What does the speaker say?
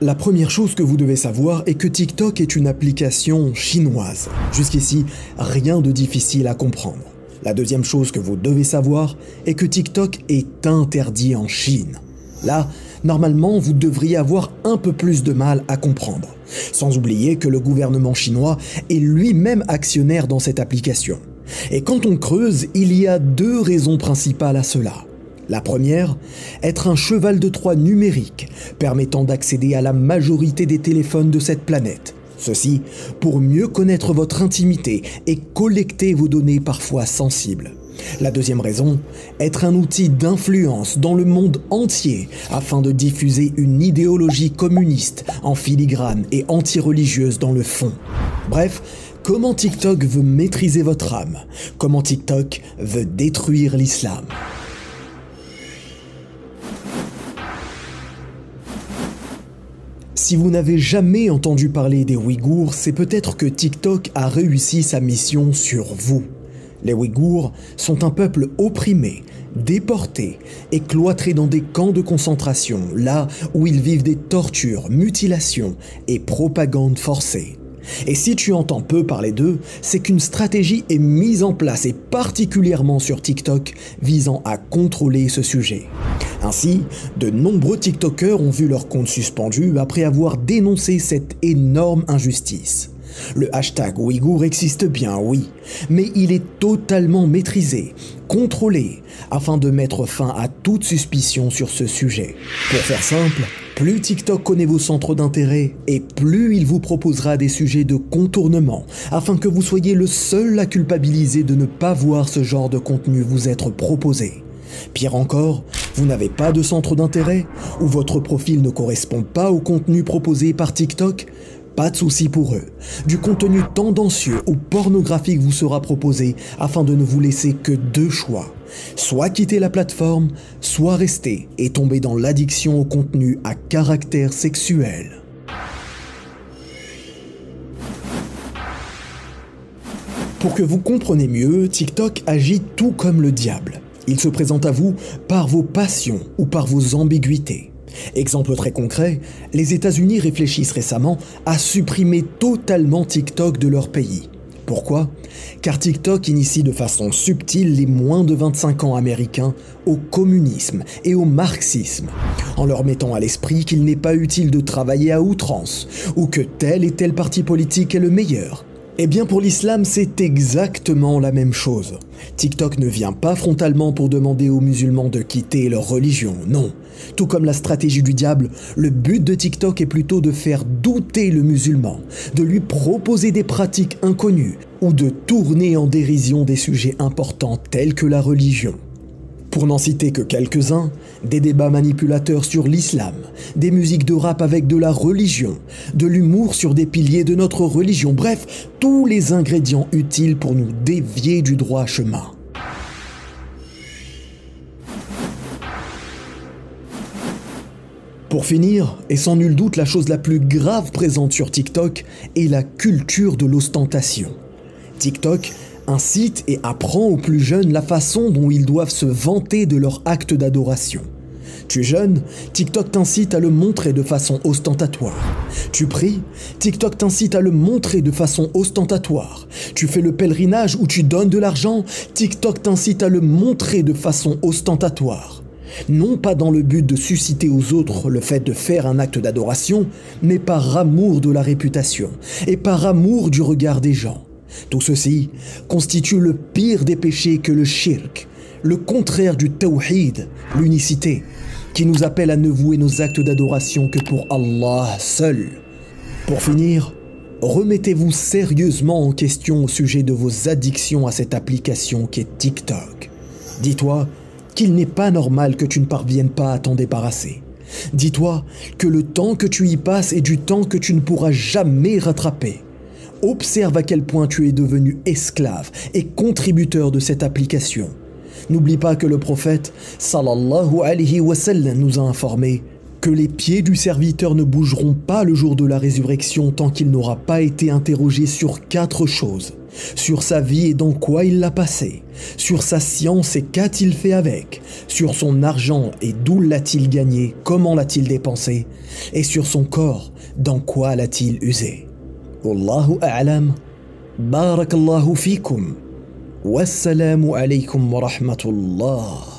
La première chose que vous devez savoir est que TikTok est une application chinoise. Jusqu'ici, rien de difficile à comprendre. La deuxième chose que vous devez savoir est que TikTok est interdit en Chine. Là, normalement, vous devriez avoir un peu plus de mal à comprendre. Sans oublier que le gouvernement chinois est lui-même actionnaire dans cette application. Et quand on creuse, il y a deux raisons principales à cela. La première, être un cheval de Troie numérique permettant d'accéder à la majorité des téléphones de cette planète. Ceci pour mieux connaître votre intimité et collecter vos données parfois sensibles. La deuxième raison, être un outil d'influence dans le monde entier afin de diffuser une idéologie communiste en filigrane et anti-religieuse dans le fond. Bref, comment TikTok veut maîtriser votre âme, comment TikTok veut détruire l'islam? Si vous n'avez jamais entendu parler des Ouïghours, c'est peut-être que TikTok a réussi sa mission sur vous. Les Ouïghours sont un peuple opprimé, déporté et cloîtré dans des camps de concentration, là où ils vivent des tortures, mutilations et propagande forcée. Et si tu entends peu parler d'eux, c'est qu'une stratégie est mise en place et particulièrement sur TikTok visant à contrôler ce sujet. Ainsi, de nombreux TikTokers ont vu leur compte suspendu après avoir dénoncé cette énorme injustice. Le hashtag Ouïghour existe bien, oui, mais il est totalement maîtrisé, contrôlé, afin de mettre fin à toute suspicion sur ce sujet. Pour faire simple, plus TikTok connaît vos centres d'intérêt et plus il vous proposera des sujets de contournement afin que vous soyez le seul à culpabiliser de ne pas voir ce genre de contenu vous être proposé. Pire encore, vous n'avez pas de centre d'intérêt ou votre profil ne correspond pas au contenu proposé par TikTok pas de souci pour eux. Du contenu tendancieux ou pornographique vous sera proposé afin de ne vous laisser que deux choix. Soit quitter la plateforme, soit rester et tomber dans l'addiction au contenu à caractère sexuel. Pour que vous compreniez mieux, TikTok agit tout comme le diable. Il se présente à vous par vos passions ou par vos ambiguïtés. Exemple très concret, les États-Unis réfléchissent récemment à supprimer totalement TikTok de leur pays. Pourquoi? Car TikTok initie de façon subtile les moins de 25 ans américains au communisme et au marxisme, en leur mettant à l'esprit qu'il n'est pas utile de travailler à outrance, ou que tel et tel parti politique est le meilleur, eh bien pour l'islam, c'est exactement la même chose. TikTok ne vient pas frontalement pour demander aux musulmans de quitter leur religion, non. Tout comme la stratégie du diable, le but de TikTok est plutôt de faire douter le musulman, de lui proposer des pratiques inconnues ou de tourner en dérision des sujets importants tels que la religion. Pour n'en citer que quelques-uns, des débats manipulateurs sur l'islam, des musiques de rap avec de la religion, de l'humour sur des piliers de notre religion, bref, tous les ingrédients utiles pour nous dévier du droit chemin. Pour finir, et sans nul doute la chose la plus grave présente sur TikTok est la culture de l'ostentation. TikTok incite et apprend aux plus jeunes la façon dont ils doivent se vanter de leur acte d'adoration. Tu es jeune, TikTok t'incite à le montrer de façon ostentatoire. Tu pries, TikTok t'incite à le montrer de façon ostentatoire. Tu fais le pèlerinage ou tu donnes de l'argent, TikTok t'incite à le montrer de façon ostentatoire. Non pas dans le but de susciter aux autres le fait de faire un acte d'adoration, mais par amour de la réputation et par amour du regard des gens. Tout ceci constitue le pire des péchés que le shirk, le contraire du tawhid, l'unicité, qui nous appelle à ne vouer nos actes d'adoration que pour Allah seul. Pour finir, remettez-vous sérieusement en question au sujet de vos addictions à cette application qui est TikTok. Dis-toi qu'il n'est pas normal que tu ne parviennes pas à t'en débarrasser. Dis-toi que le temps que tu y passes est du temps que tu ne pourras jamais rattraper. Observe à quel point tu es devenu esclave et contributeur de cette application. N'oublie pas que le prophète sallallahu alayhi wa sallam nous a informé que les pieds du serviteur ne bougeront pas le jour de la résurrection tant qu'il n'aura pas été interrogé sur quatre choses. sur sa vie et dans quoi il l'a passé, sur sa science et qu'a-t-il fait avec, sur son argent et d'où l'a-t-il gagné, comment l'a-t-il dépensé, et sur son corps, dans quoi l'a-t-il usé. والله أعلم. بارك الله فيكم. والسلام عليكم ورحمة الله.